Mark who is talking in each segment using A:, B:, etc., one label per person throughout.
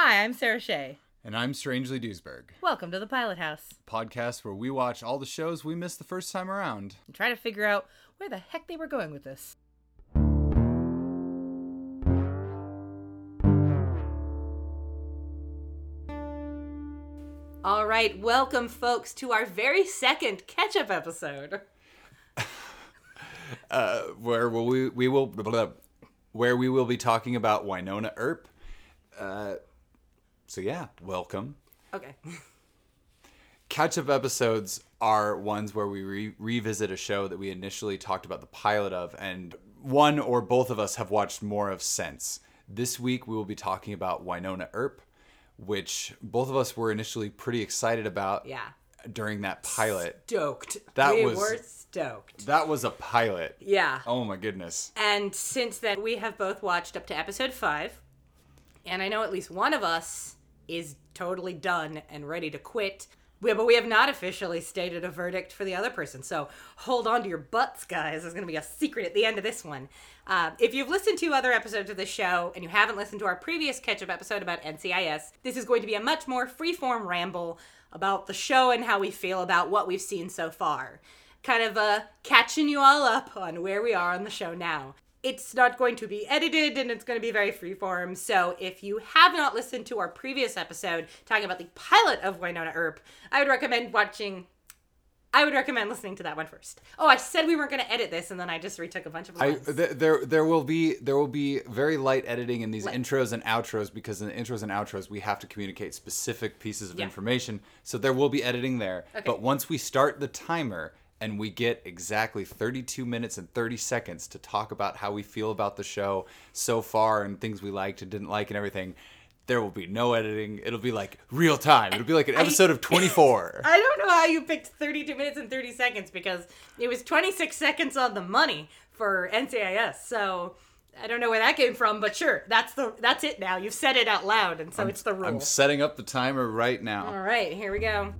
A: Hi, I'm Sarah Shea.
B: And I'm Strangely Duesberg,
A: Welcome to the Pilot House.
B: podcast where we watch all the shows we missed the first time around.
A: And try to figure out where the heck they were going with this. All right, welcome, folks, to our very second catch up episode.
B: Uh, where will we we will blah, blah, where we will be talking about Wynonna Earp. Uh, so yeah, welcome.
A: Okay.
B: Catch up episodes are ones where we re- revisit a show that we initially talked about the pilot of, and one or both of us have watched more of since. This week we will be talking about Wynonna Earp, which both of us were initially pretty excited about
A: Yeah.
B: during that pilot.
A: Stoked.
B: That
A: we
B: was-
A: were stoked.
B: That was a pilot.
A: Yeah.
B: Oh my goodness.
A: And since then, we have both watched up to episode five. And I know at least one of us is totally done and ready to quit. We- But we have not officially stated a verdict for the other person. So hold on to your butts, guys. There's going to be a secret at the end of this one. Uh, if you've listened to other episodes of the show and you haven't listened to our previous catch up episode about NCIS, this is going to be a much more freeform ramble about the show and how we feel about what we've seen so far kind of uh, catching you all up on where we are on the show now. It's not going to be edited and it's going to be very freeform. So if you have not listened to our previous episode talking about the pilot of Wynonna Earp, I would recommend watching. I would recommend listening to that one first. Oh, I said we weren't going to edit this, and then I just retook a bunch of
B: I th- there there will be there will be very light editing in these
A: Light.
B: intros and outros because in the intros and outros we have to communicate specific pieces of
A: Yeah.
B: information. So there will be editing there.
A: Okay.
B: But once we start the timer and we get exactly 32 minutes and 30 seconds to talk about how we feel about the show so far and things we liked and didn't like and everything, there will be no editing. It'll be like real time. It'll be like an episode of 24.
A: I don't know how you picked 32 minutes and 30 seconds because it was 26 seconds on the money for NCIS. So I don't know where that came from, but sure, that's the that's it now. You've said it out loud, and so it's the rule.
B: I'm setting up the timer right now.
A: All right, here we go.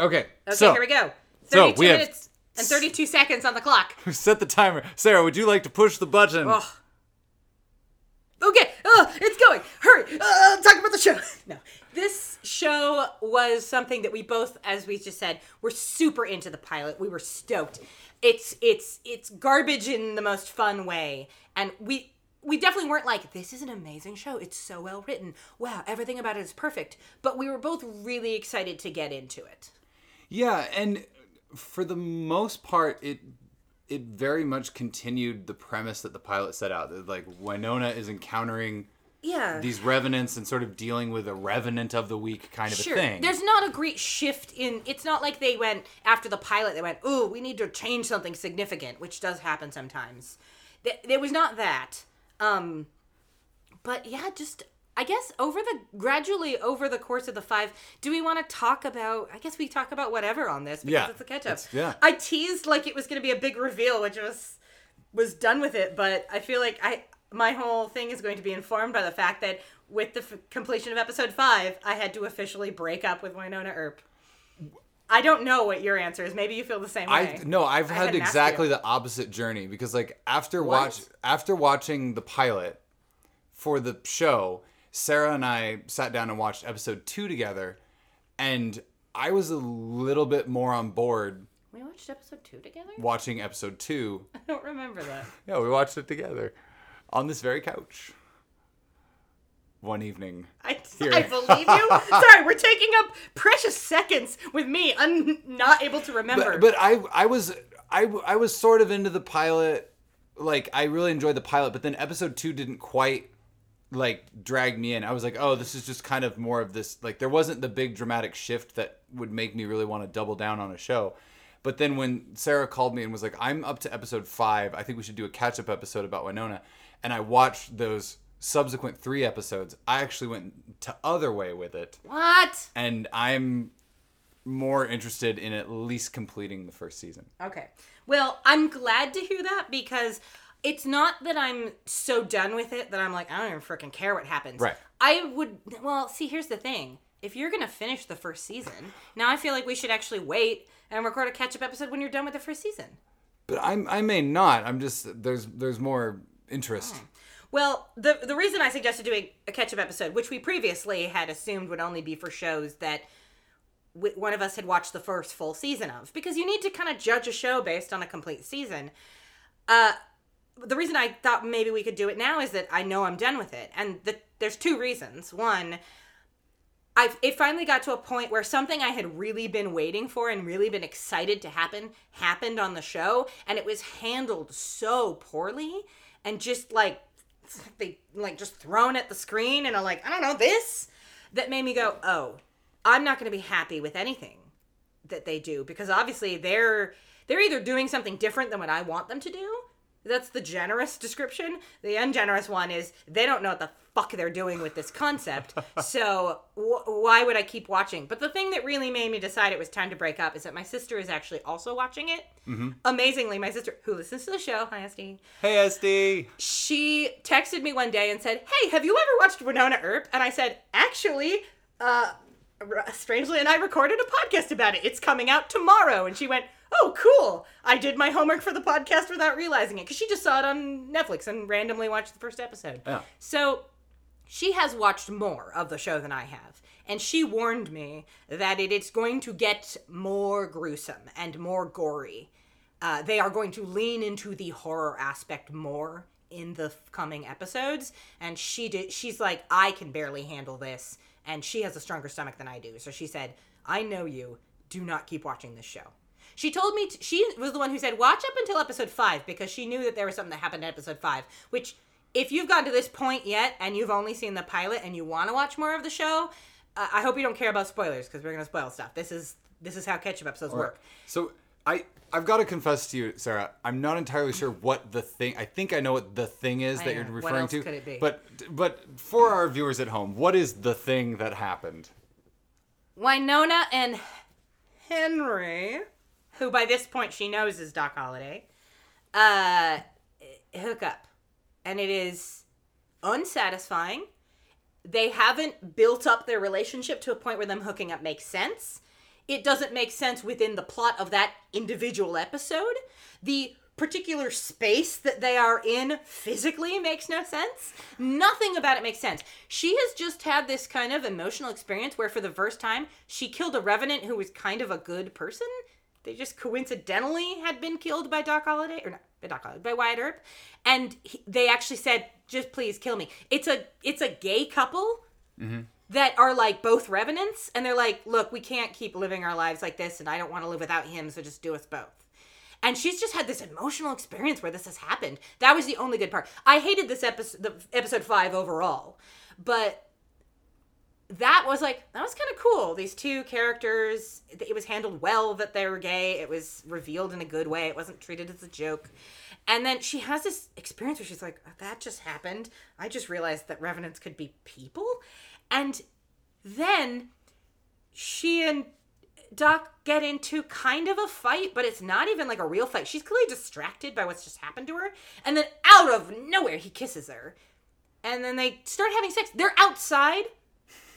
B: Okay.
A: Okay,
B: so
A: here we go.
B: so
A: 32
B: we have-
A: minutes and 32 seconds on the clock.
B: We set the timer. Sarah, would you like to push the button?
A: Okay, uh, it's going. Hurry, uh, talk about the show. No, this show was something that we both, as we just said, were super into the pilot. We were stoked. It's it's it's garbage in the most fun way, and we we definitely weren't like this is an amazing show. It's so well written. Wow, everything about it is perfect. But we were both really excited to get into it.
B: Yeah, and for the most part, it it very much continued the premise that the pilot set out. That like Wynonna is encountering
A: Yeah.
B: these revenants and sort of dealing with a revenant of the week kind of
A: Sure.
B: a thing.
A: There's not a great shift in. It's not like they went after the pilot. They went, "Ooh, we need to change something significant," which does happen sometimes. There was not that. Um, but yeah, just I guess over the gradually over the course of the five, do we want to talk about? I guess we talk about whatever on this because
B: Yeah,
A: it's a catch up.
B: yeah.
A: I teased like it was going to be a big reveal, which was was done with it, but I feel like I my whole thing is going to be informed by the fact that with the f- completion of episode five, I had to officially break up with Wynonna Earp. I don't know what your answer is. Maybe you feel the same way.
B: I no, I've
A: I
B: had exactly the opposite journey because like after
A: What?
B: watch after watching the pilot for the show, Sarah and I sat down and watched episode 2 together and I was a little bit more on board
A: We watched episode two together.
B: watching episode 2
A: I don't remember that.
B: Yeah, we watched it together on this very couch. One evening.
A: I,
B: Here.
A: I believe you. Sorry, we're taking up precious seconds with me. I'm not able to remember.
B: But, but I I was I I was sort of into the pilot. Like I really enjoyed the pilot, but then episode 2 didn't quite like drag me in. I was like, "Oh, this is just kind of more of this like there wasn't the big dramatic shift that would make me really want to double down on a show." But then when Sarah called me and was like, "I'm up to episode 5. I think we should do a catch-up episode about Wynonna." And I watched those subsequent 3 episodes. I actually went to other way with it.
A: what?
B: and I'm more interested in at least completing the first season.
A: Okay. Well, I'm glad to hear that because it's not that I'm so done with it that I'm like, I don't even freaking care what happens.
B: Right.
A: I would, well, see, here's the thing. If you're going to finish the first season, now I feel like we should actually wait and record a catch up episode when you're done with the first season.
B: but I'm I may not. I'm just there's there's more interest.
A: Well, the the reason I suggested doing a catch up episode, which we previously had assumed would only be for shows that w- one of us had watched the first full season of, because you need to kind of judge a show based on a complete season. Uh, the reason I thought maybe we could do it now is that I know I'm done with it, and the, there's two reasons. One, I've it finally got to a point where something I had really been waiting for and really been excited to happen happened on the show, and it was handled so poorly and just like they like just thrown at the screen and I'm like, I don't know, this that made me go, "Oh, I'm not going to be happy with anything that they do because obviously they're they're either doing something different than what I want them to do. That's the generous description. The ungenerous one is they don't know what the fuck they're doing with this concept. so wh- why would I keep watching? But the thing that really made me decide it was time to break up is that my sister is actually also watching it. Amazingly, my sister who listens to the show, hi SD,
B: Hey SD.
A: she texted me one day and said, "Hey, have you ever watched Wynonna Earp?" And I said, "Actually, uh, r- strangely, and I recorded a podcast about it. It's coming out tomorrow." And she went, "Oh, cool! I did my homework for the podcast without realizing it because she just saw it on Netflix and randomly watched the first episode."
B: Yeah.
A: So she has watched more of the show than I have. And she warned me that it is going to get more gruesome and more gory. Uh, they are going to lean into the horror aspect more in the coming episodes. And she did. She's like, I can barely handle this, and she has a stronger stomach than I do. So she said, I know you. Do not keep watching this show. She told me t- she was the one who said watch up until episode five because she knew that there was something that happened in episode five. Which, if you've gotten to this point yet and you've only seen the pilot and you want to watch more of the show, uh, I hope you don't care about spoilers because we're gonna spoil stuff. This is this is how ketchup episodes work.
B: So I I've got to confess to you, Sarah. I'm not entirely sure what the thing. I think I know what the thing is
A: I
B: that
A: know.
B: you're
A: What
B: referring
A: else
B: to.
A: could it be?
B: But but for our viewers at home, what is the thing that happened?
A: Wynonna and Henry, who by this point she knows is Doc Holliday, uh, hook up. And it is unsatisfying. They haven't built up their relationship to a point where them hooking up makes sense. It doesn't make sense within the plot of that individual episode. The particular space that they are in physically makes no sense. Nothing about it makes sense. She has just had this kind of emotional experience where, for the first time, she killed a revenant who was kind of a good person. They just coincidentally had been killed by Doc Holliday, or not by Doc Holliday, by Wyatt Earp, and he, they actually said, "Just please kill me." It's a it's a gay couple mm-hmm. that are like both revenants and they're like look we can't keep living our lives like this and i don't want to live without him so just do us both. And she's just had this emotional experience where this has happened. That was the only good part. I hated this episode the episode 5 overall but that was like that was kind of cool these two characters it was handled well that they were gay it was revealed in a good way it wasn't treated as a joke and then she has this experience where she's like oh, that just happened i just realized that revenants could be people and then she and Doc get into kind of a fight, but it's not even like a real fight. She's clearly distracted by what's just happened to her. And then out of nowhere, he kisses her. And then they start having sex. They're outside,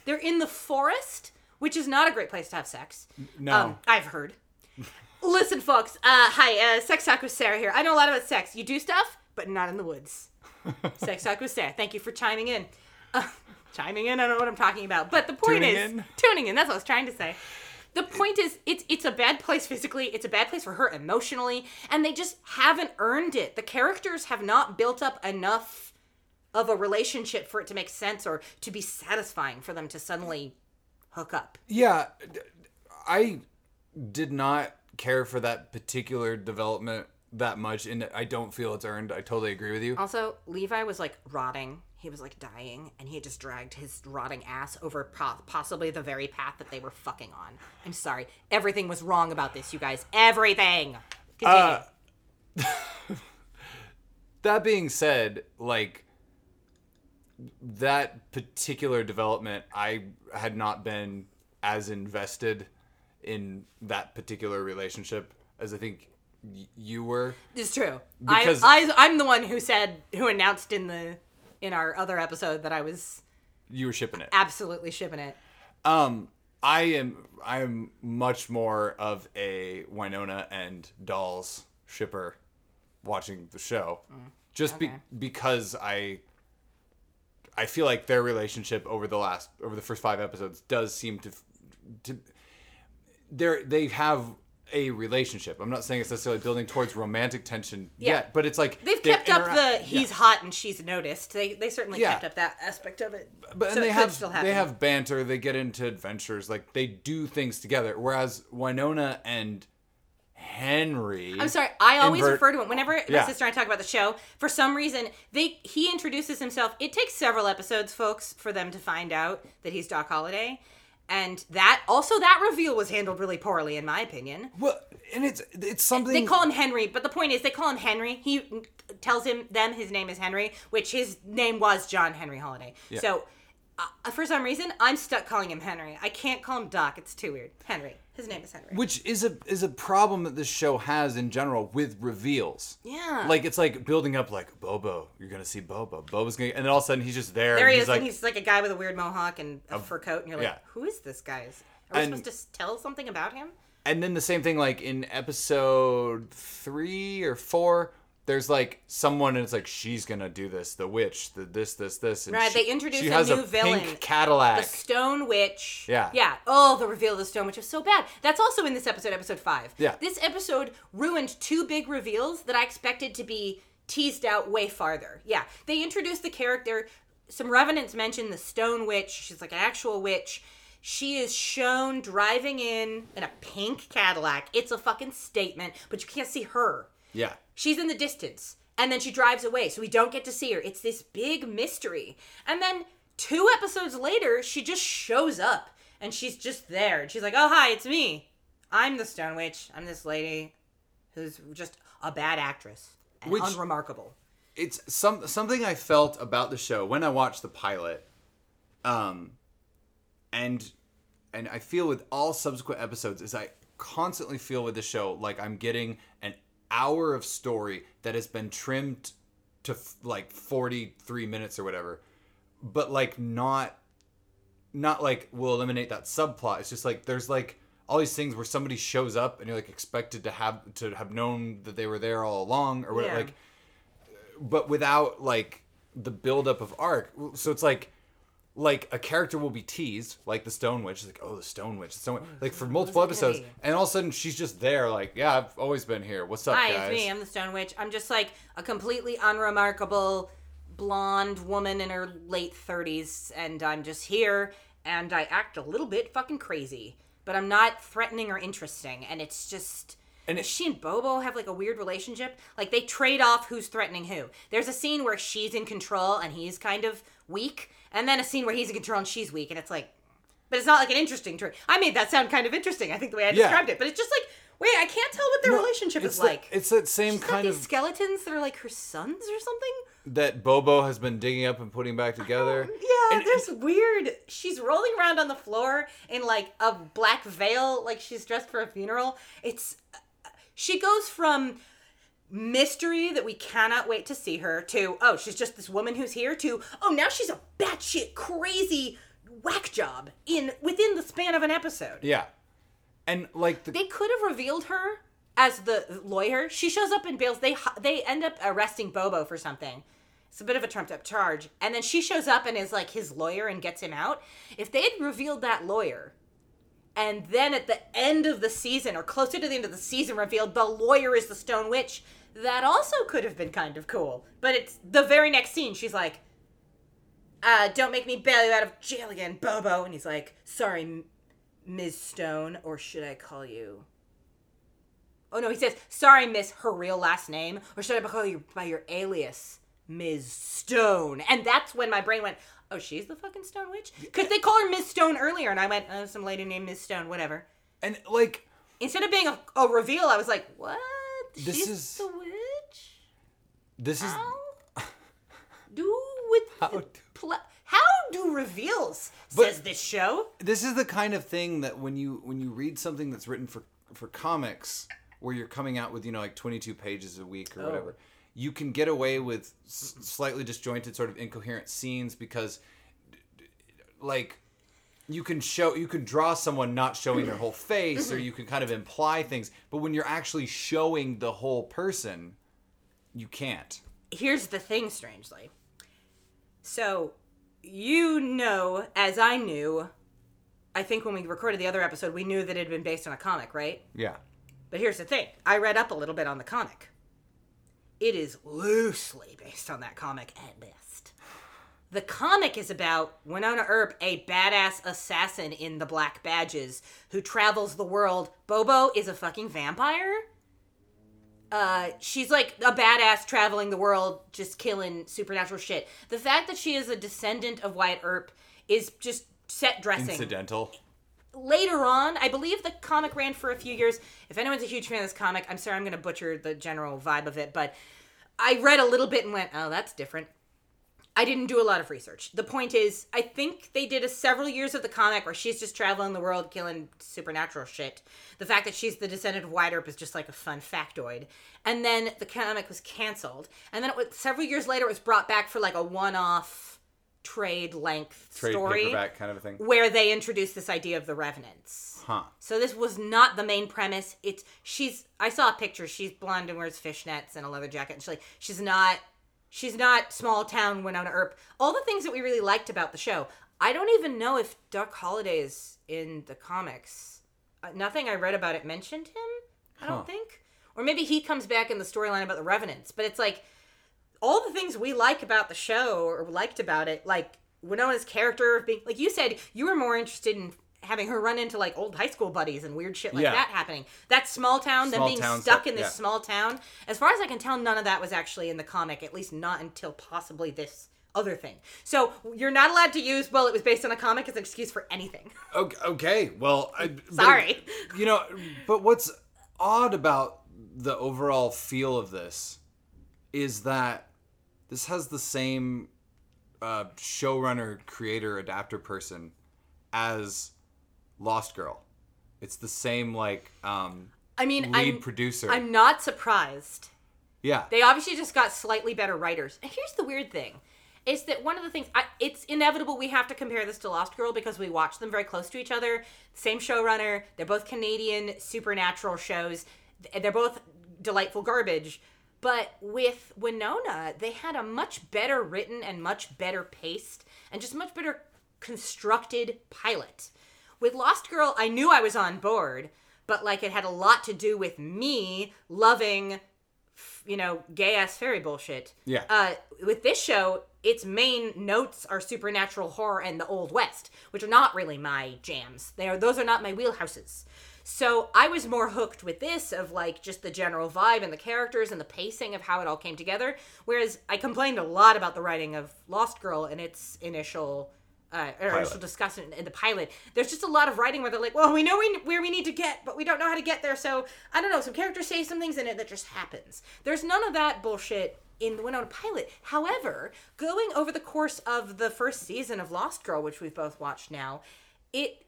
A: they're in the forest, which is not a great place to have sex.
B: No.
A: Um, I've heard. Listen, folks. Uh, hi, uh, Sex Talk with Sarah here. I know a lot about sex. You do stuff, but not in the woods. Sex Talk with Sarah. Thank you for chiming in. Uh, chiming in, I don't know what I'm talking about. But the point
B: Tuning
A: is,
B: in?
A: tuning in. That's what I was trying to say. The point is, it's it's a bad place physically. It's a bad place for her emotionally, and they just haven't earned it. The characters have not built up enough of a relationship for it to make sense or to be satisfying for them to suddenly hook up.
B: Yeah, I did not care for that particular development that much, and I don't feel it's earned. I totally agree with you.
A: Also, Levi was like rotting. He was like dying, and he had just dragged his rotting ass over po- possibly the very path that they were fucking on. I'm sorry. Everything was wrong about this, you guys. Everything. Continue.
B: Uh, that being said, like that particular development, I had not been as invested in that particular relationship as I think y- you were.
A: it's true.
B: because-
A: I, I, I'm the one who said, who announced in the in our other episode that I was
B: You were shipping it.
A: absolutely shipping it.
B: Um, I am I am much more of a Wynonna and Dolls shipper watching the show, just
A: okay.
B: be, because I I feel like their relationship over the last over the first five episodes does seem to to they they have a relationship. I'm not saying it's necessarily building towards romantic tension
A: Yeah.
B: yet, but it's like
A: They've kept up
B: intera-
A: the
B: yeah.
A: he's hot and she's noticed. They they certainly
B: Yeah.
A: kept up that aspect of it.
B: but and they have they have banter. They get into adventures. Like they do things together. Whereas Wynonna and Henry,
A: I'm sorry. I always
B: invert-
A: refer to him whenever my
B: Yeah.
A: sister and I talk about the show. For some reason, they he introduces himself. It takes several episodes, folks, for them to find out that he's Doc Holliday, and that also that reveal was handled really poorly, in my opinion.
B: Well, and it's it's something
A: They call him Henry, but the point is they call him Henry. He tells him them his name is Henry, which his name was John Henry Holliday. So. Uh, for some reason, I'm stuck calling him Henry. I can't call him Doc. It's too weird. Henry. His name is Henry.
B: which is a is a problem that this show has in general with reveals.
A: Yeah.
B: Like it's like building up like Bobo, you're gonna see Bobo. Bobo's gonna and then all of a sudden he's just there.
A: There
B: and
A: he
B: he's
A: is,
B: like
A: and he's like a guy with a weird mohawk and a fur coat, and you're like,
B: yeah.
A: who is this guy? Are we
B: And-
A: supposed to tell something about him?
B: and then the same thing like in episode three or four, there's like someone and it's like she's gonna do this, the witch, the this, this, this. And
A: Right,
B: she-
A: they introduce
B: she
A: a
B: has
A: new
B: a
A: villain.
B: pink Cadillac.
A: The Stone Witch.
B: Yeah.
A: Yeah. Oh, the reveal of the Stone Witch was so bad. That's also in this episode, episode five.
B: Yeah.
A: This episode ruined two big reveals that I expected to be teased out way farther. Yeah. They introduced the character. Some revenants mention the Stone Witch. She's like an actual witch. She is shown driving in in a pink Cadillac. It's a fucking statement, but you can't see her.
B: yeah.
A: She's in the distance. And then she drives away, so we don't get to see her. It's this big mystery. And then two episodes later, she just shows up and she's just there. And she's like, oh, hi, it's me. I'm the Stone Witch. I'm this lady who's just a bad actress and
B: Which-
A: unremarkable.
B: it's some something I felt about the show when I watched the pilot, um, and and I feel with all subsequent episodes is I constantly feel with the show like I'm getting an hour of story that has been trimmed to f- like 43 minutes or whatever, but like not not like we'll eliminate that subplot. It's just like there's like all these things where somebody shows up and you're like expected to have to have known that they were there all along or whatever.
A: Yeah.
B: Like but without like the buildup of arc. So it's like like a character will be teased, like the Stone Witch, It's like oh the Stone Witch, the Stone Witch, like for multiple
A: it gonna
B: episodes, and all of a sudden she's just there, like yeah, I've always been here. What's up,
A: Hi,
B: guys?
A: it's me. I'm the Stone Witch. I'm just like a completely unremarkable blonde woman in her late 30s, and I'm just here, and I act a little bit fucking crazy, but I'm not threatening or interesting, and it's just.
B: And
A: And
B: it-
A: she and Bobo have like a weird relationship. Like they trade off who's threatening who. There's a scene where she's in control and he's kind of weak, and then a scene where he's in control and she's weak, and it's like, but it's not like an interesting trade. I made that sound kind of interesting. I think the way I
B: Yeah.
A: described it, but it's just like, wait, I can't tell what their
B: No,
A: relationship is
B: that-
A: like.
B: it's that same
A: She's
B: kind
A: these
B: of
A: skeletons that are like her sons or something.
B: that Bobo has been digging up and putting back together.
A: Um, yeah,
B: And-
A: there's weird. She's rolling around on the floor in like a black veil, like she's dressed for a funeral. It's she goes from mystery that we cannot wait to see her to oh she's just this woman who's here to oh now she's a batshit crazy whack job in within the span of an episode.
B: Yeah, and like the
A: They could have revealed her as the lawyer. She shows up in bails. They they end up arresting Bobo for something. It's a bit of a trumped up charge, and then she shows up and is like his lawyer and gets him out. If they had revealed that lawyer, and then at the end of the season or closer to the end of the season revealed the lawyer is the Stone Witch, that also could have been kind of cool. But it's the very next scene. She's like, uh, "Don't make me bail you out of jail again, Bobo," and he's like, "Sorry, M- Ms. Stone, or should I call you? Oh no, he says, sorry, Miss, her real last name, or should I call you by your alias, Ms. Stone? And that's when my brain went, oh, she's the fucking Stone Witch? Because they call her Ms. Stone earlier, and I went, oh, some lady named Ms. Stone, whatever.
B: and like
A: Instead of being a, a reveal, I was like, what?
B: This
A: she's
B: is-
A: the witch?
B: this is
A: How? do with
B: How do-
A: pla- how do reveals?
B: But-
A: says this show.
B: this is the kind of thing that when you when you read something that's written for for comics where you're coming out with you know like 22 pages a week or
A: Oh.
B: whatever you can get away with s- slightly disjointed sort of incoherent scenes because like you can show you can draw someone not showing their whole face or mm-hmm. you can kind of imply things but when you're actually showing the whole person you can't.
A: here's the thing strangely. So you know as i knew i think when we recorded the other episode we knew that it had been based on a comic right?
B: Yeah.
A: but here's the thing. I read up a little bit on the comic. It is loosely based on that comic at best the comic is about Wynonna Earp, a badass assassin in the Black Badges who travels the world. Bobo is a fucking vampire. Uh, she's like a badass traveling the world, just killing supernatural shit. The fact that she is a descendant of Wyatt Earp is just set dressing.
B: Incidental.
A: Later on, I believe the comic ran for a few years. If anyone's a huge fan of this comic, I'm sorry I'm going to butcher the general vibe of it, but I read a little bit and went, oh, that's different. I didn't do a lot of research. The point is, I think they did a several years of the comic where she's just traveling the world killing supernatural shit. The fact that she's the descendant of Wyatt Earp is just like a fun factoid. And then the comic was canceled. And then it was, several years later, it was brought back for like a one-off trade length
B: Trade
A: story
B: paperback kind of a thing.
A: where they introduced this idea of the revenants.
B: Huh.
A: So this was not the main premise. It's she's I saw a picture. She's blonde and wears fishnets and a leather jacket. And she's like she's not she's not small town Wynonna Earp. All the things that we really liked about the show. I don't even know if Doc Holliday is in the comics. Uh, nothing I read about it mentioned him. I don't
B: Huh.
A: think. Or maybe he comes back in the storyline about the revenants. But it's like all the things we like about the show or liked about it, like Wynonna's character being like you said, you were more interested in having her run into like old high school buddies and weird shit like
B: Yeah.
A: that happening. That small town, them being stuck
B: stuff,
A: in this
B: yeah.
A: small town. As far as I can tell, none of that was actually in the comic, at least not until possibly this other thing. So you're not allowed to use well, it was based on a comic as an excuse for anything.
B: Okay, okay. well, I, but-
A: Sorry.
B: you know, but what's odd about the overall feel of this is that this has the same uh, showrunner, creator, adapter person as Lost Girl. It's the same like um,
A: I mean,
B: lead
A: I'm
B: producer.
A: I'm not surprised.
B: yeah,
A: They obviously just got slightly better writers. And here's the weird thing. Is that one of the things? I, it's inevitable we have to compare this to Lost Girl because we watch them very close to each other. Same showrunner. They're both Canadian supernatural shows. They're both delightful garbage. But with Wynonna, they had a much better written and much better paced and just much better constructed pilot. With Lost Girl, I knew I was on board, but like it had a lot to do with me loving you know, gay ass fairy bullshit.
B: Yeah.
A: Uh, with this show, its main notes are supernatural horror and the Old West, which are not really my jams. They are those are not my wheelhouses. So I was more hooked with this of like just the general vibe and the characters and the pacing of how it all came together. Whereas I complained a lot about the writing of Lost Girl and its initial uh, or initial discussion in the pilot. There's just a lot of writing where they're like, well, we know we, where we need to get, but we don't know how to get there. So I don't know. Some characters say some things in it that just happens. There's none of that bullshit in the Wynonna pilot. However, going over the course of the first season of Lost Girl, which we've both watched now, it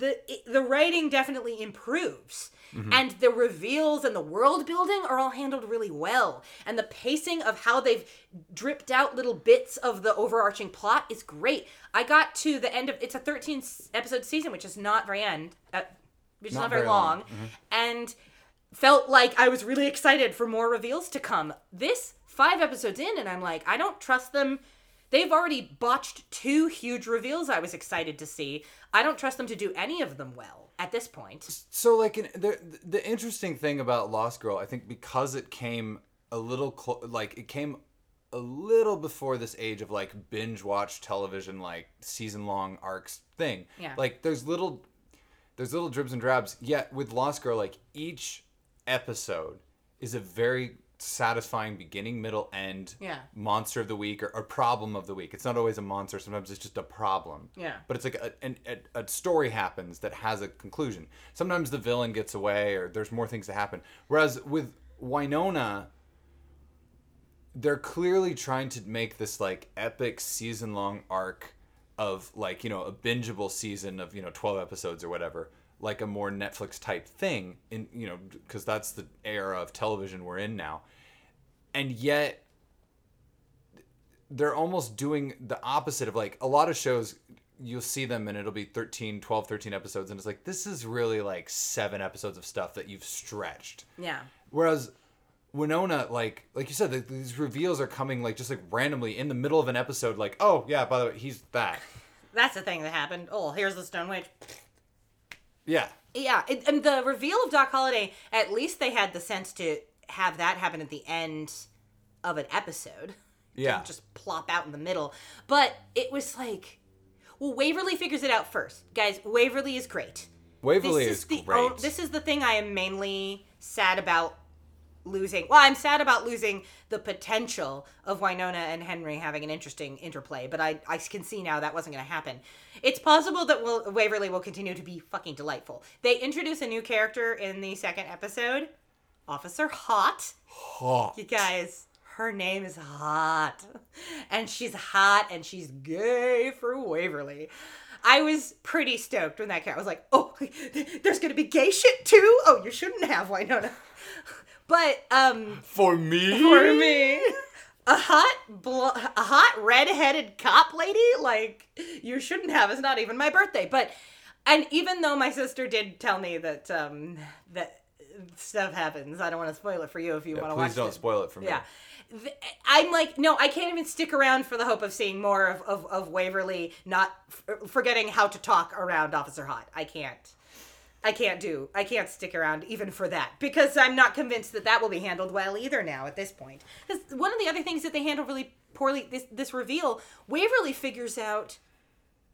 A: the the writing definitely improves. And the reveals and the world building are all handled really well. And the pacing of how they've dripped out little bits of the overarching plot is great. I got to the end of it's a 13 episode season which is not very end uh, which is not,
B: Not
A: very,
B: very
A: long,
B: long.
A: and felt like i was really excited for more reveals to come. This five episodes in and i'm like i don't trust them They've already botched two huge reveals I was excited to see. I don't trust them to do any of them well at this point.
B: So like in, the the interesting thing about Lost Girl, I think because it came a little clo- like it came a little before this age of like binge watch television like season long arcs thing.
A: Yeah.
B: Like there's little there's little dribs and drabs. Yet with Lost Girl, like each episode is a very satisfying beginning, middle, end
A: Yeah.
B: monster of the week or, or problem of the week. It's not always a monster. Sometimes it's just a problem.
A: Yeah.
B: But it's like a, an, a, a story happens that has a conclusion. Sometimes the villain gets away or there's more things to happen. Whereas with Wynonna, they're clearly trying to make this like epic season long arc of like, you know, a bingeable season of, you know, 12 episodes or whatever, like a more Netflix type thing in, you know, because that's the era of television we're in now. And yet they're almost doing the opposite of like a lot of shows you'll see them and it'll be 13 12 13 episodes and it's like this is really like seven episodes of stuff that you've stretched
A: Yeah.
B: whereas Wynonna, like like you said, the, these reveals are coming like just like randomly in the middle of an episode. Like, oh yeah, by the way, he's that.
A: That's the thing that happened. Oh, here's the Stone Witch.
B: Yeah,
A: Yeah, it, and the reveal of Doc Holliday, at least they had the sense to have that happen at the end of an episode.
B: yeah.
A: Didn't just plop out in the middle. But it was like, well, Waverly figures it out first. Guys, Waverly is great.
B: Waverly
A: this
B: is,
A: the
B: great.
A: o- this is the thing I am mainly sad about losing. Well, I'm sad about losing the potential of Wynonna and Henry having an interesting interplay, but I, I can see now that wasn't going to happen. It's possible that will Waverly will continue to be fucking delightful. They introduce a new character in the second episode, Officer Haught.
B: Oh,
A: You guys, her name is Haught. And she's hot and she's gay for Waverly. I was pretty stoked when that cat was like, oh, there's gonna be gay shit too? Oh, you shouldn't have, Wynonna. But, um,
B: for me.
A: for me, a hot, blo- a hot red-headed cop lady, like, you shouldn't have. It's not even my birthday. But, and even though my sister did tell me that, um, that stuff happens, I don't want to spoil it for you if you want to watch
B: Please don't spoil it for me.
A: Yeah. I'm like, no, I can't even stick around for the hope of seeing more of, of, of Waverly not f- forgetting how to talk around Officer Haught. I can't. I can't do. I can't stick around even for that because I'm not convinced that that will be handled well either now at this point. Because one of the other things that they handle really poorly this this reveal, Waverly figures out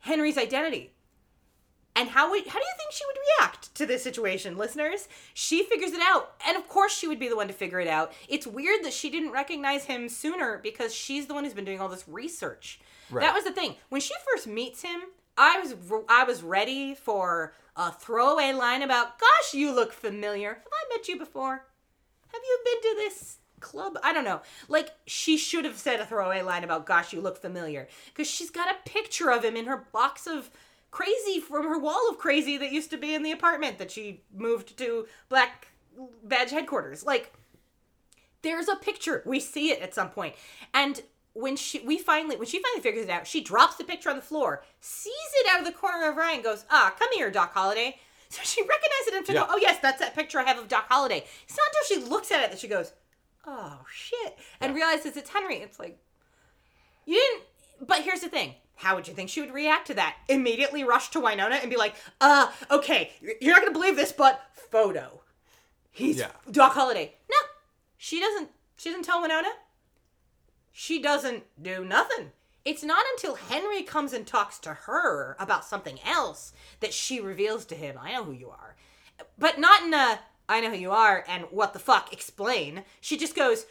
A: Henry's identity. And how would how do you think she would react to this situation, listeners? She figures it out, and of course she would be the one to figure it out. It's weird that she didn't recognize him sooner because she's the one who's been doing all this research.
B: Right.
A: That was the thing. When she first meets him, I was I was ready for a throwaway line about, "Gosh, you look familiar. Have I met you before? Have you been to this club? I don't know. Like she should have said a throwaway line about gosh, you look familiar because she's got a picture of him in her box of crazy from her wall of crazy that used to be in the apartment that she moved to Black Badge headquarters. Like there's a picture. We see it at some point. And when she we finally when she finally figures it out, she drops the picture on the floor, sees it out of the corner of her eye, and goes, "Ah, come here, Doc Holliday." So she recognizes it and
B: Yeah.
A: go, "Oh yes, that's that picture I have of Doc Holliday." It's not until she looks at it that she goes, "Oh shit," and realizes it's Henry. It's like you didn't. But here's the thing. How would you think she would react to that? Immediately rush to Wynonna and be like, uh, okay, you're not gonna believe this, but photo. He's
B: Yeah.
A: Doc Holliday. No, she doesn't. She doesn't tell Wynonna. She doesn't do nothing. It's not until Henry comes and talks to her about something else that she reveals to him, I know who you are. But not in a, I know who you are and what the fuck, explain. She just goes,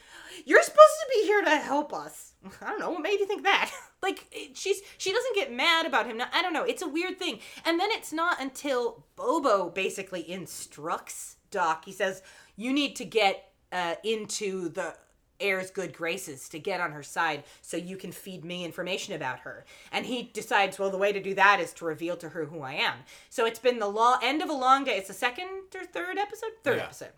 A: You're supposed to be here to help us. I don't know, what made you think that? like, she's, she doesn't get mad about him. Now, I don't know, it's a weird thing. And then it's not until Bobo basically instructs Doc, he says, You need to get uh, into the heir's good graces to get on her side so you can feed me information about her. And he decides, well, the way to do that is to reveal to her who I am. So it's been the long end of a long day. It's the second or third episode? Third
B: Yeah.
A: episode.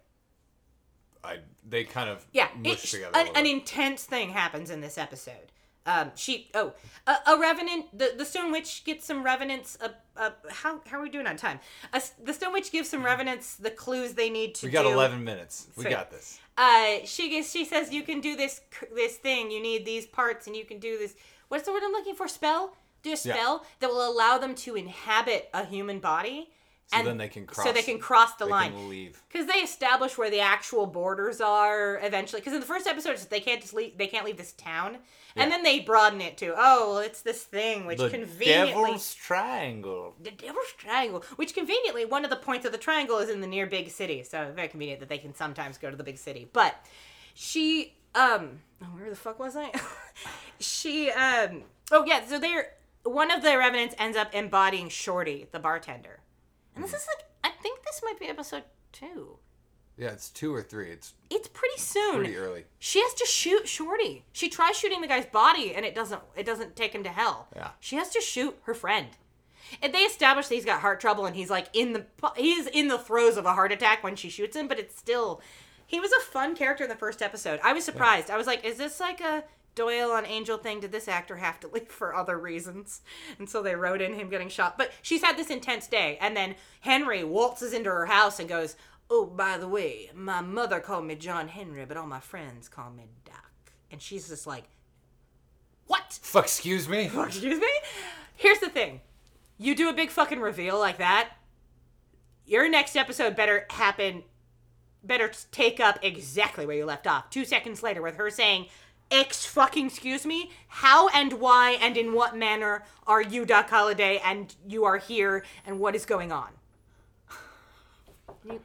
B: I they kind of
A: Yeah,
B: mush together.
A: an, an intense thing happens in this episode. Um, she oh a, a revenant the, the stone witch gets some revenants uh, uh, how how are we doing on time a the stone witch gives some revenants the clues they need to
B: we got
A: do.
B: 11 minutes. We
A: Sweet.
B: got this.
A: Uh she gets she says you can do this this thing. You need these parts and you can do this. What's the word i'm looking for? Spell? Do a spell that will allow them to inhabit a human body
B: So then they can cross.
A: so they can cross the
B: they
A: line
B: leave.
A: because they establish where the actual borders are eventually. Because in the first episode, they can't just leave. They can't leave this town, and then they broaden it to oh, well, it's this thing which
B: The
A: conveniently
B: Devil's Triangle.
A: the Devil's Triangle, which conveniently one of the points of the triangle is in the near big city. So very convenient that they can sometimes go to the big city. But she, um, oh, where the fuck was I? she, um, oh yeah. So they're one of the revenants ends up embodying Shorty, the bartender, and this is like I think this might be episode two.
B: Yeah, it's two or three. It's
A: It's pretty soon.
B: pretty early.
A: She has to shoot Shorty. She tries shooting the guy's body, and it doesn't. It doesn't take him to hell.
B: Yeah.
A: She has to shoot her friend. And they establish that he's got heart trouble, and he's like in the he's in the throes of a heart attack when she shoots him. But it's still, he was a fun character in the first episode. I was surprised. I was like, is this like a Doyle on Angel thing? Did this actor have to leave for other reasons? And so they wrote in him getting shot. But she's had this intense day, and then Henry waltzes into her house and goes. oh, by the way, my mother called me John Henry, but all my friends call me Doc. And she's just like, what?
B: Fuck, excuse me.
A: Excuse me? Here's the thing. You do a big fucking reveal like that, your next episode better happen, better take up exactly where you left off. Two seconds later with her saying, Ex fucking excuse me? How and why and in what manner are you Doc Holliday and you are here and what is going on? You-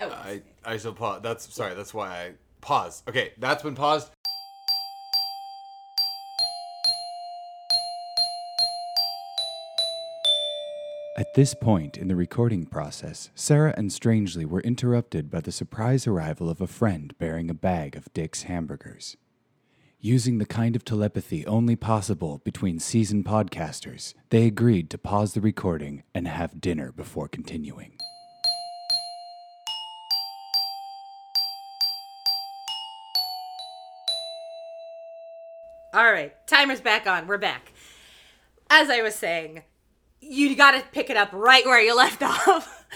A: oh,
B: I I shall pause. That's sorry. That's why I pause. Okay, that's been paused. At this point in the recording process, Sarah and Strangely were interrupted by the surprise arrival of a friend bearing a bag of Dick's hamburgers. Using the kind of telepathy only possible between seasoned podcasters, they agreed to pause the recording and have dinner before continuing.
A: All right, timer's back on. We're back. As I was saying, you got to pick it up right where you left off.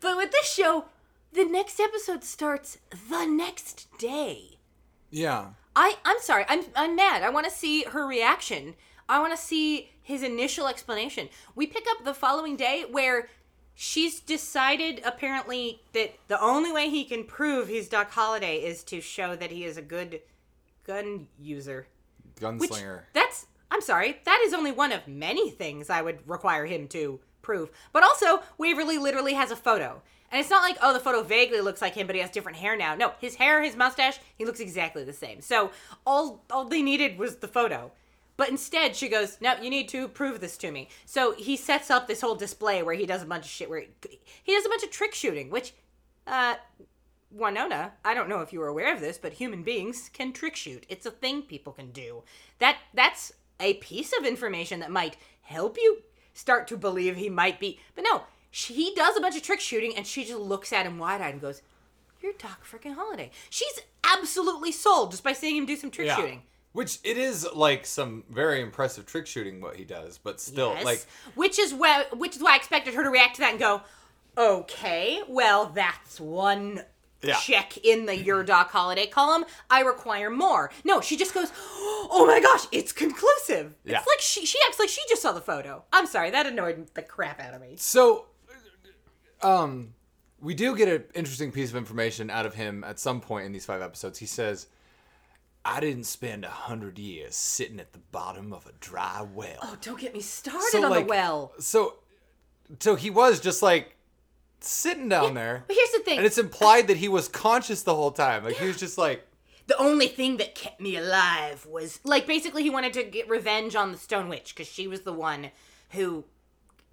A: but with this show, the next episode starts the next day.
B: Yeah.
A: I I'm sorry. I'm I'm mad. I want to see her reaction. I want to see his initial explanation. We pick up the following day where she's decided apparently that the only way he can prove he's Doc Holliday is to show that he is a good gun user. Which
B: Gunslinger.
A: that's I'm sorry, that is only one of many things I would require him to prove. But also, Waverly literally has a photo. And it's not like, oh, the photo vaguely looks like him, but he has different hair now. No, his hair, his mustache, he looks exactly the same. So all all they needed was the photo. But instead, she goes, "No, you need to prove this to me." So he sets up this whole display where he does a bunch of shit. Where he, he does a bunch of trick shooting, which, uh, Wynonna, I don't know if you were aware of this, but human beings can trick shoot. It's a thing people can do. That that's a piece of information that might help you start to believe he might be. But no, she, he does a bunch of trick shooting, and she just looks at him wide eyed and goes, "You're Doc freaking Holliday." She's absolutely sold just by seeing him do some trick shooting.
B: Which it is like some very impressive trick shooting what he does, but still
A: Yes.
B: like
A: which is why which is why I expected her to react to that and go, "Okay, well that's one
B: Yeah.
A: check in the your doc holliday column. I require more." No, she just goes, "Oh my gosh, it's conclusive."
B: Yeah.
A: It's like she she acts like she just saw the photo. I'm sorry, that annoyed the crap out of me.
B: So, um, we do get an interesting piece of information out of him at some point in these five episodes. He says, "I didn't spend a hundred years sitting at the bottom of a dry well."
A: Oh, don't get me started
B: So,
A: on
B: like,
A: the well.
B: So, so he was just like sitting down there,
A: But here's the thing.
B: and it's implied that he was conscious the whole time. Like he was just like,
A: the only thing that kept me alive was like basically he wanted to get revenge on the Stone Witch because she was the one who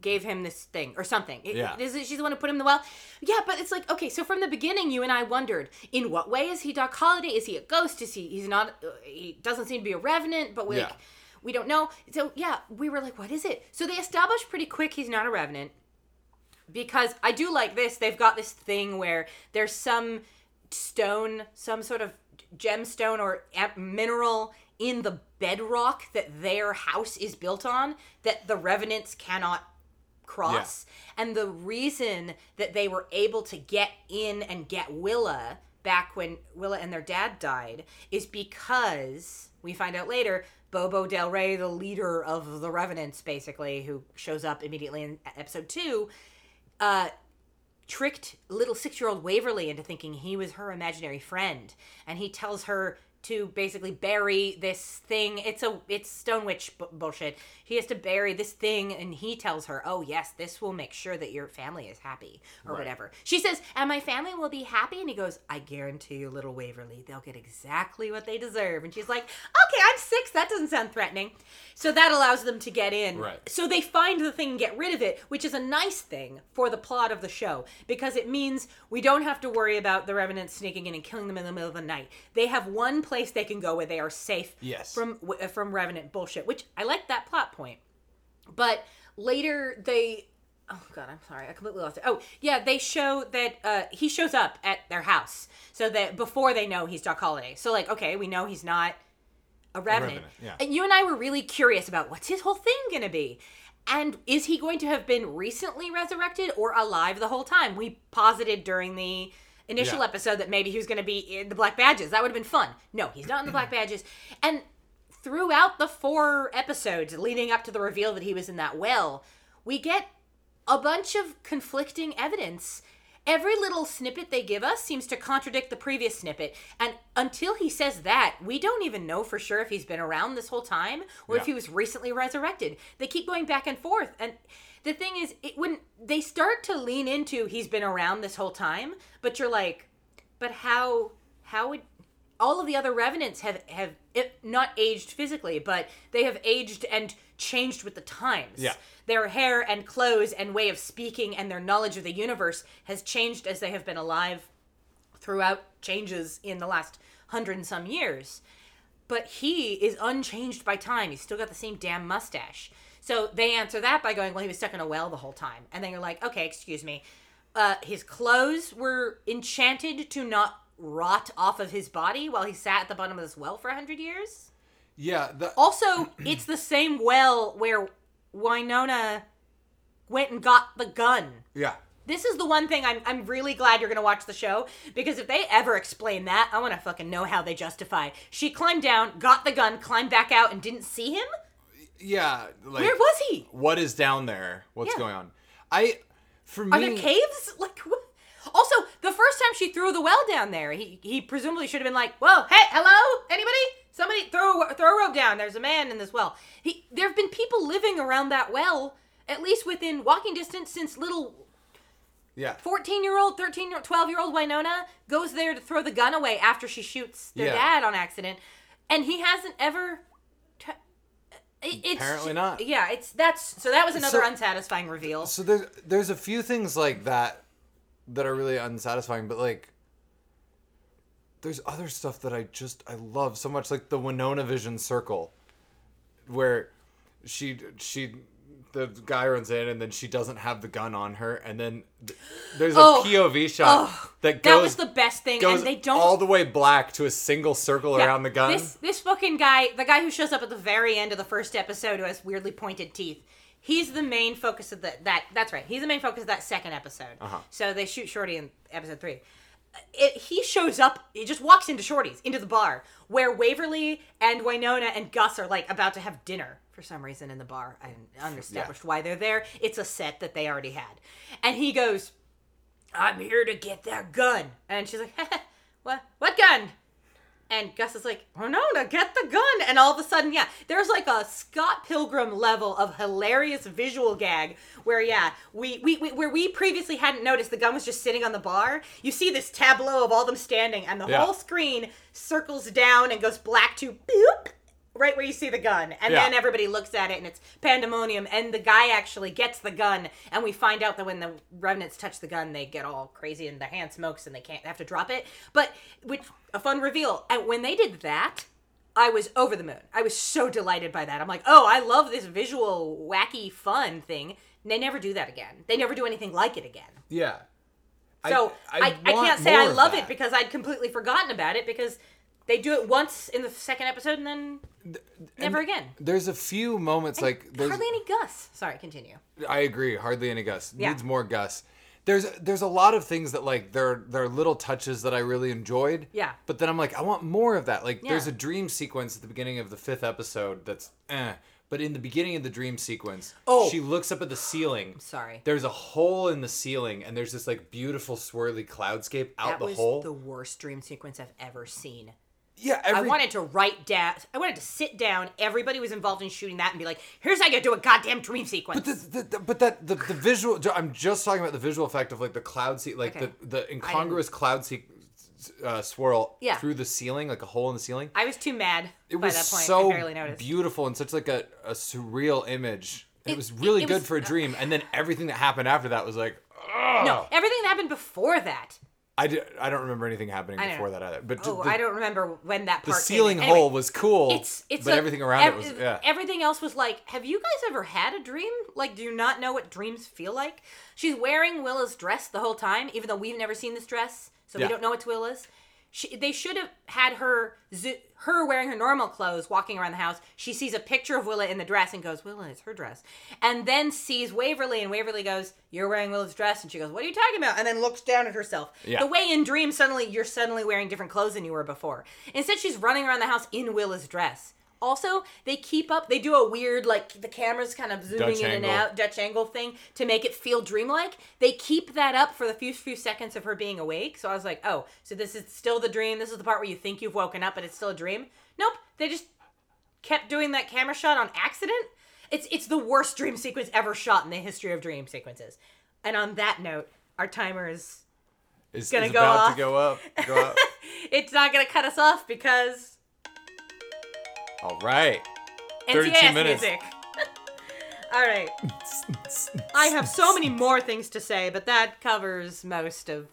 A: gave him this thing or something. It-
B: Yeah.
A: is it, she's the one who put him in the well. Yeah, but it's like okay, so from the beginning, you and I wondered in what way is he Doc Holliday? Is he a ghost? Is he? He's not. Uh, he doesn't seem to be a revenant, but we
B: Yeah.
A: like we don't know. So yeah, we were like, what is it? So they established pretty quick he's not a revenant because I do like this. They've got this thing where there's some stone, some sort of gemstone or mineral in the bedrock that their house is built on that the revenants cannot cross. And the reason that they were able to get in and get Willa back when Willa and their dad died is because we find out later Bobo Del Rey, the leader of the Revenants, basically, who shows up immediately in episode two, uh, tricked little six year old Waverly into thinking he was her imaginary friend. And he tells her to basically bury this thing. It's a it's Stone Witch bu- bullshit. He has to bury this thing, and he tells her, "Oh yes, this will make sure that your family is happy or whatever." She says, "And my family will be happy." And he goes, "I guarantee you, little Waverly, they'll get exactly what they deserve." And she's like, "Okay, I'm six. That doesn't sound threatening." So that allows them to get in.
B: Right.
A: So they find the thing and get rid of it, which is a nice thing for the plot of the show because it means we don't have to worry about the revenants sneaking in and killing them in the middle of the night. They have one place they can go where they are safe
B: Yes.
A: from from revenant bullshit, which I like that plot point. But later they Oh god, I'm sorry. I completely lost it. Oh, yeah, they show that uh, he shows up at their house so that before they know he's Doc Holliday. So like, okay, we know he's not a revenant.
B: revenant, yeah.
A: And you and I were really curious about what's his whole thing gonna be. And is he going to have been recently resurrected or alive the whole time? We posited during the initial
B: Yeah.
A: episode that maybe he was going to be in the Black Badges. That would have been fun. No, he's not in the Black Badges. And throughout the four episodes leading up to the reveal that he was in that well, we get a bunch of conflicting evidence. Every little snippet they give us seems to contradict the previous snippet. And until he says that, we don't even know for sure if he's been around this whole time or if he was recently resurrected. They keep going back and forth. And the thing is, it, when they start to lean into he's been around this whole time, but you're like, but how, how would, all of the other revenants have have it, not aged physically, but they have aged and changed with the times.
B: Yeah.
A: Their hair and clothes and way of speaking and their knowledge of the universe has changed as they have been alive throughout changes in the last hundred and some years. But he is unchanged by time. He's still got the same damn mustache. So they answer that by going, well, he was stuck in a well the whole time. And then you're like, okay, excuse me. Uh, his clothes were enchanted to not rot off of his body while he sat at the bottom of this well for a hundred years.
B: Yeah, the,
A: Also, it's the same well where Wynonna went and got the gun.
B: yeah.
A: This is the one thing I'm, I'm really glad you're gonna watch the show because if they ever explain that, I want to fucking know how they justify. She climbed down, got the gun, climbed back out, and didn't see him.
B: Yeah, like
A: Where was he?
B: what is down there? What's
A: Yeah.
B: going on? I for me
A: Are there caves? Like, what? also, the first time she threw the well down there, he he presumably should have been like, "Whoa, hey, hello, anybody? Somebody throw a, throw a rope down. There's a man in this well." He there have been people living around that well, at least within walking distance, since little
B: Yeah.
A: 14 year old, 13 year 12 year old Wynonna goes there to throw the gun away after she shoots their
B: Yeah.
A: dad on accident. And he hasn't ever. It's,
B: Apparently not.
A: Yeah, it's that's so that was another
B: So-
A: unsatisfying reveal.
B: So there's there's a few things like that that are really unsatisfying, but like there's other stuff that I just I love so much, like the Wynonna Vision Circle, where she she the guy runs in and then she doesn't have the gun on her, and then th- there's a
A: Oh.
B: POV shot
A: Oh,
B: that
A: that
B: goes
A: was the best thing, and they don't
B: all the way black to a single circle
A: Yeah,
B: around the gun.
A: This this fucking guy, the guy who shows up at the very end of the first episode who has weirdly pointed teeth. He's the main focus of the that that's right. He's the main focus of that second episode.
B: Uh-huh.
A: So they shoot Shorty in episode three. It, he shows up. He just walks into Shorty's into the bar where Waverly and Wynonna and Gus are like about to have dinner for some reason in the bar. I didn't established why they're there. It's a set that they already had, and he goes, "I'm here to get that gun," and she's like, "What? What gun?" And Gus is like, oh, Wynonna, get the gun. And all of a sudden, yeah, there's like a Scott Pilgrim level of hilarious visual gag where, yeah, we, we, we where we previously hadn't noticed the gun was just sitting on the bar. You see this tableau of all them standing, and the
B: Yeah.
A: whole screen circles down and goes black to boop, right where you see the gun. And
B: Yeah.
A: then everybody looks at it and it's pandemonium. And the guy actually gets the gun. And we find out that when the revenants touch the gun, they get all crazy and the hand smokes and they can't they have to drop it. But which a fun reveal. And when they did that, I was over the moon. I was so delighted by that. I'm like, oh, I love this visual, wacky, fun thing. And they never do that again. They never do anything like it again.
B: yeah.
A: So I, I,
B: want
A: can't say I love it because I'd completely forgotten about it because they do it once in the second episode and then never again.
B: There's a few moments like there's
A: Hardly any Gus. Sorry, continue.
B: I agree. Hardly any Gus.
A: Yeah.
B: Needs more Gus. There's there's a lot of things that like there there are little touches that I really enjoyed.
A: Yeah.
B: But then I'm like, I want more of that. Like there's a dream sequence at the beginning of the fifth episode that's eh. But in the beginning of the dream sequence,
A: Oh.
B: she looks up at the ceiling.
A: Sorry.
B: There's a hole in the ceiling, and there's this like beautiful swirly cloudscape out
A: that
B: the
A: was
B: hole.
A: the worst dream sequence I've ever seen.
B: Yeah,
A: I wanted to write down. I wanted to sit down. Everybody was involved in shooting that and be like, "Here's how you do a goddamn dream sequence."
B: But the, the, the- but that the, the visual. I'm just talking about the visual effect of like the cloud se- like
A: Okay.
B: the the incongruous cloud se- uh, swirl
A: Yeah.
B: through the ceiling, like a hole in the ceiling.
A: I was too mad
B: It
A: by
B: was
A: that point.
B: so
A: I barely noticed.
B: beautiful and such like a, a surreal image. It,
A: It-
B: was really
A: it
B: good
A: was-
B: for a dream, and then everything that happened after that was like, ugh.
A: no, everything that happened before that.
B: I, did, I don't remember anything happening before that either. But
A: Oh,
B: the,
A: I don't remember when that
B: the
A: part.
B: ceiling
A: in. Anyway,
B: hole was cool.
A: It's it's
B: but
A: a-
B: everything around
A: ev-
B: it was yeah.
A: Everything else was like, have you guys ever had a dream? Like, do you not know what dreams feel like? She's wearing Willa's dress the whole time, even though we've never seen this dress, so
B: Yeah.
A: we don't know it's Willa's. She, they should have had her her wearing her normal clothes walking around the house. She sees a picture of Willa in the dress and goes, "Willa, it's her dress." And then sees Waverly and Waverly goes, "You're wearing Willa's dress." And she goes, "What are you talking about?" And then looks down at herself.
B: Yeah.
A: The way in Dream suddenly you're suddenly wearing different clothes than you were before. Instead she's running around the house in Willa's dress. Also, they keep up. They do a weird like the camera's kind of zooming
B: Dutch
A: in
B: angle.
A: and out Dutch angle thing to make it feel dreamlike. They keep that up for the few few seconds of her being awake. So I was like, oh, so this is still the dream. This is the part where you think you've woken up, but it's still a dream. Nope. They just kept doing that camera shot on accident. It's it's the worst dream sequence ever shot in the history of dream sequences. And on that note, our timer is
B: It's,
A: gonna go
B: about
A: off.
B: to go up. Go up.
A: it's not gonna cut us off because
B: All right. 32
A: NCIS
B: minutes.
A: music. All right. I have so many more things to say, but that covers most of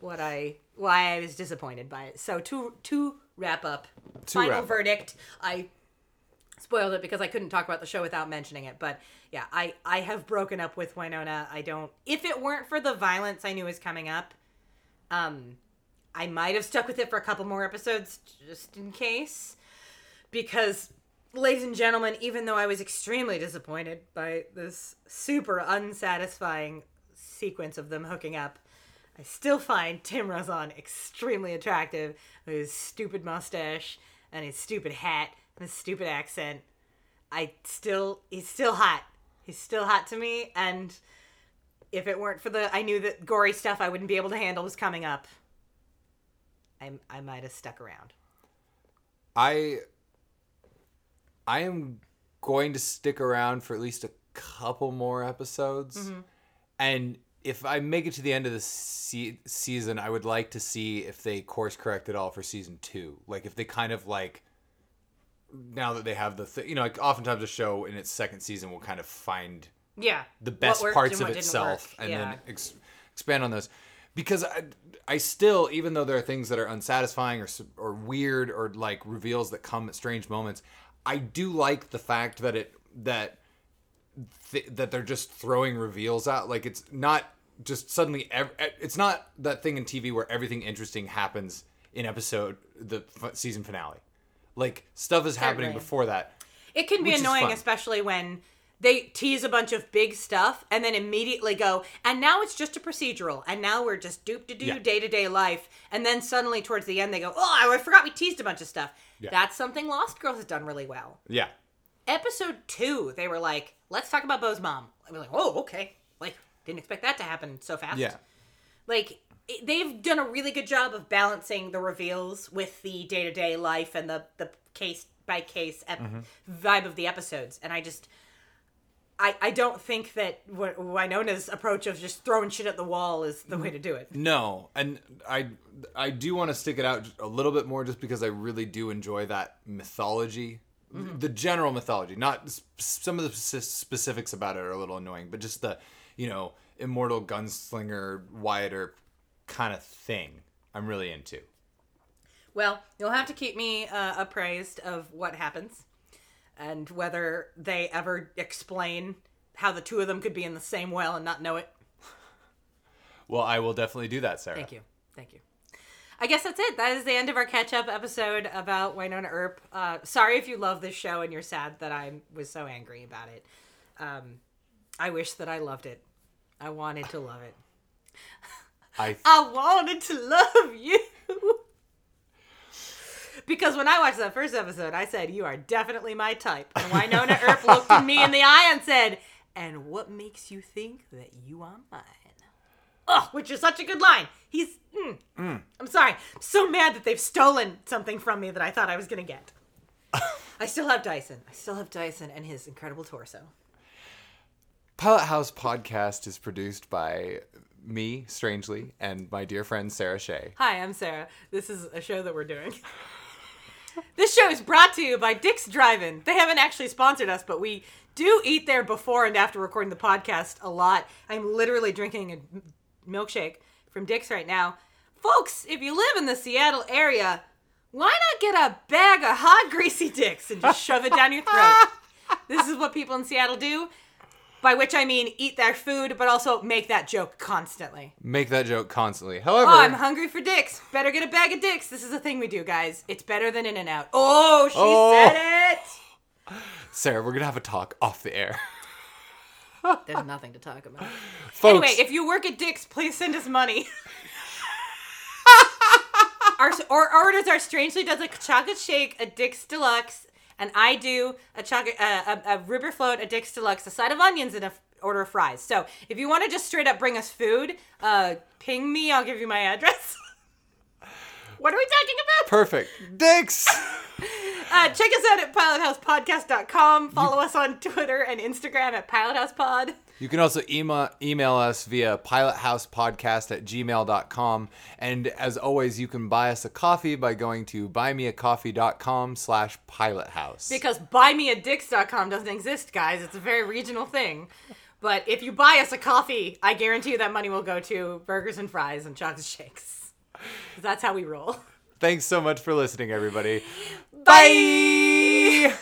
A: what I why I was disappointed by it. So to to wrap up,
B: To
A: final
B: wrap up.
A: verdict. I spoiled it because I couldn't talk about the show without mentioning it. But yeah, I I have broken up with Wynonna. I don't. If it weren't for the violence I knew was coming up, um, I might have stuck with it for a couple more episodes just in case. Because, ladies and gentlemen, even though I was extremely disappointed by this super unsatisfying sequence of them hooking up, I still find Tim Rozon extremely attractive with his stupid mustache and his stupid hat and his stupid accent. I still, he's still hot. He's still hot to me, and if it weren't for the, I knew that gory stuff I wouldn't be able to handle was coming up. I, I might have stuck around.
B: I I am going to stick around for at least a couple more episodes.
A: Mm-hmm.
B: And if I make it to the end of the se- season, I would like to see if they course correct at all for season 2. Like if they kind of like now that they have the th- you know, like oftentimes a show in its second season will kind of find
A: Yeah.
B: the best parts of itself and
A: Yeah.
B: then ex- expand on those because I, I still even though there are things that are unsatisfying or or weird or like reveals that come at strange moments I do like the fact that it that th- that they're just throwing reveals out like it's not just suddenly ev- it's not that thing in TV where everything interesting happens in episode the f- season finale like stuff is happening
A: Certainly.
B: before that
A: It can be
B: Which is
A: annoying,
B: fun.
A: especially when they tease a bunch of big stuff and then immediately go, and now it's just a procedural, and now we're just doop to do
B: Yeah.
A: day to day life, and then suddenly towards the end they go, oh, I forgot we teased a bunch of stuff.
B: Yeah.
A: That's something Lost Girls has done really well.
B: yeah
A: Episode two, they were like, let's talk about Bo's mom. I was like, oh, okay. Like, didn't expect that to happen so fast.
B: yeah
A: like they've done a really good job of balancing the reveals with the day-to-day life and the the case by case ep- mm-hmm. vibe of the episodes and i just I, I don't think that Wi- Wynonna's approach of just throwing shit at the wall is the way to do it.
B: No, and I I do want to stick it out a little bit more just because I really do enjoy that mythology, the general mythology. Not some of the specifics about it are a little annoying, but just the you know immortal gunslinger Wyatt Earp kind of thing. I'm really into.
A: Well, you'll have to keep me uh, appraised of what happens and whether they ever explain how the two of them could be in the same well and not know it.
B: Well, I will definitely do that, Sarah.
A: Thank you. Thank you. I guess that's it. That is the end of our catch up episode about Wynonna Earp. Uh, sorry if you love this show and you're sad that I was so angry about it. Um, I wish that I loved it. I wanted to love it.
B: I
A: I wanted to love you. Because when I watched that first episode, I said, You are definitely my type. And Wynonna Earp looked at me in the eye and said, And what makes you think that you are mine? Oh, which is such a good line. He's. Mm, mm. I'm sorry. I'm so mad that they've stolen something from me that I thought I was going to get. I still have Dyson. I still have Dyson and his incredible torso.
B: Pilot House podcast is produced by me, strangely, and my dear friend Sarah Shea.
A: Hi, I'm Sarah. This is a show that we're doing. this show is brought to you by Dick's Drive-In. They haven't actually sponsored us, but we do eat there before and after recording the podcast a lot. I'm literally drinking a milkshake from Dick's right now. Folks, if you live in the Seattle area, why not get a bag of hot greasy dicks and just shove it down your throat? This is what people in Seattle do. By which I mean eat their food, but also make that joke constantly.
B: Make that joke constantly. Oh, However,
A: Oh, I'm hungry for dicks. Better get a bag of dicks. This is a thing we do, guys. It's better than In and Out. Oh, she
B: Oh.
A: said it.
B: Sarah, we're gonna have a talk off the air.
A: There's nothing to talk about.
B: Folks,
A: Anyway, if you work at Dick's, please send us money. our or orders are strangely does a chocolate shake, a Dick's Deluxe, and I do a chocolate uh, a, a river float, a Dick's Deluxe, a side of onions, and a f- order of fries. So if you want to just straight up bring us food, uh, ping me. I'll give you my address. what are we talking about?
B: perfect. Dicks.
A: Uh, check us out at pilothousepodcast.com. Follow us on Twitter and Instagram at pilothousepod.
B: You can also email, email us via pilothousepodcast at gmail.com. And as always, you can buy us a coffee by going to buymeacoffee.com slash pilothouse.
A: Because buymeadicks.com doesn't exist, guys. It's a very regional thing. But if you buy us a coffee, I guarantee you that money will go to burgers and fries and chocolate shakes. That's how we roll.
B: Thanks so much for listening, everybody.
A: Bye.